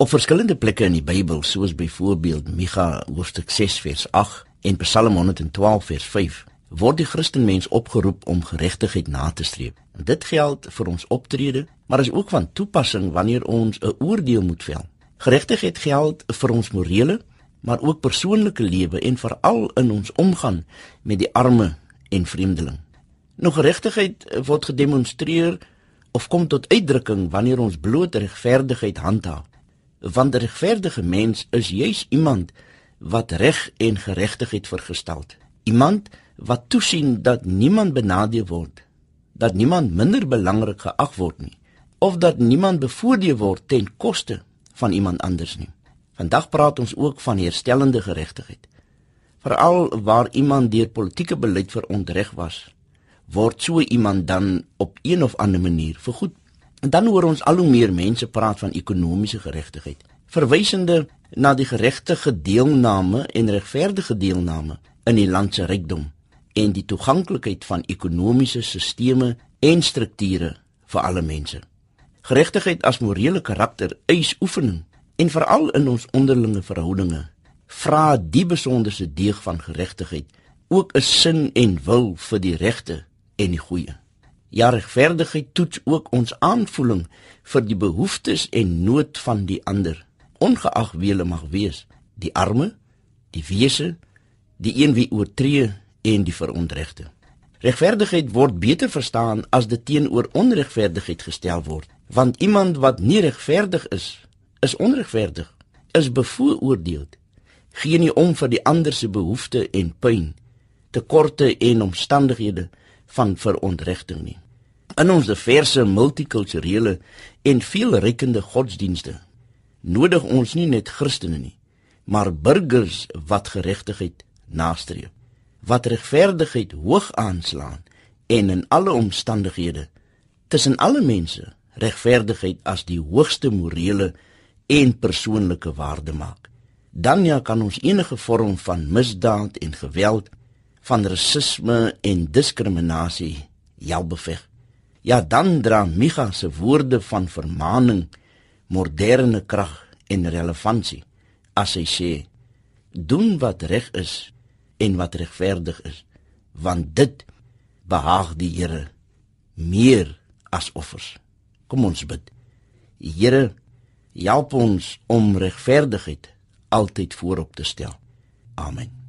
Op verskillende plekke in die Bybel, soos byvoorbeeld Micha hoofstuk 6 vers 8 en Psalm 112 vers 5, word die Christenmens opgeroep om geregtigheid na te streef. Dit geld vir ons optrede, maar is ook van toepassing wanneer ons 'n oordeel moet vel. Geregtigheid geld vir ons morele, maar ook persoonlike lewe en veral in ons omgang met die arme en vreemdeling. Nog geregtigheid word gedemonstreer of kom tot uitdrukking wanneer ons bloot regverdigheid handhaaf want 'n regverdige mens is juis iemand wat reg en geregtigheid vergestel. Iemand wat toesien dat niemand benadeel word, dat niemand minder belangrik geag word nie, of dat niemand bevoordeel word ten koste van iemand anders nie. Vandag praat ons ook van herstellende geregtigheid. Veral waar iemand deur politieke beleid verontreg was, word so iemand dan op een of ander manier vergoed En dan hoor ons al hoe meer mense praat van ekonomiese geregtigheid, verwysende na die geregtige deelname en regverdige deelname in die land se rykdom en die toeganklikheid van ekonomiese stelsels en strukture vir alle mense. Geregtigheid as morele karakter eis oefening en veral in ons onderlinge verhoudinge vra die besonderse deeg van geregtigheid ook 'n sin en wil vir die regte en die goeie. Ja, regverdigheid toets ook ons aanvoeling vir die behoeftes en nood van die ander, ongeag wie hulle mag wees, die arme, die wese, die een wie oortree en die verontregte. Regverdigheid word beter verstaan as dit teenoor onregverdigheid gestel word, want iemand wat nie regverdig is, is onregverdig, is bevooroordeel, gee nie om vir die ander se behoeftes en pyn, tekorte en omstandighede van verontregting nie. In ons diverse multikulturele en veelrykende godsdienste nodig ons nie net Christene nie, maar burgers wat geregtigheid nastreef, wat regverdigheid hoog aanslaan en in alle omstandighede tussen alle mense regverdigheid as die hoogste morele en persoonlike waarde maak. Dan ja kan ons enige vorm van misdaad en geweld van rasisme en diskriminasie jou beveg. Ja, dan dra Micha se woorde van vermaaning moderne krag en relevantie as hy sê: "Doen wat reg is en wat regverdig is, want dit behaag die Here meer as offers." Kom ons bid. Here, help ons om regverdigheid altyd voorop te stel. Amen.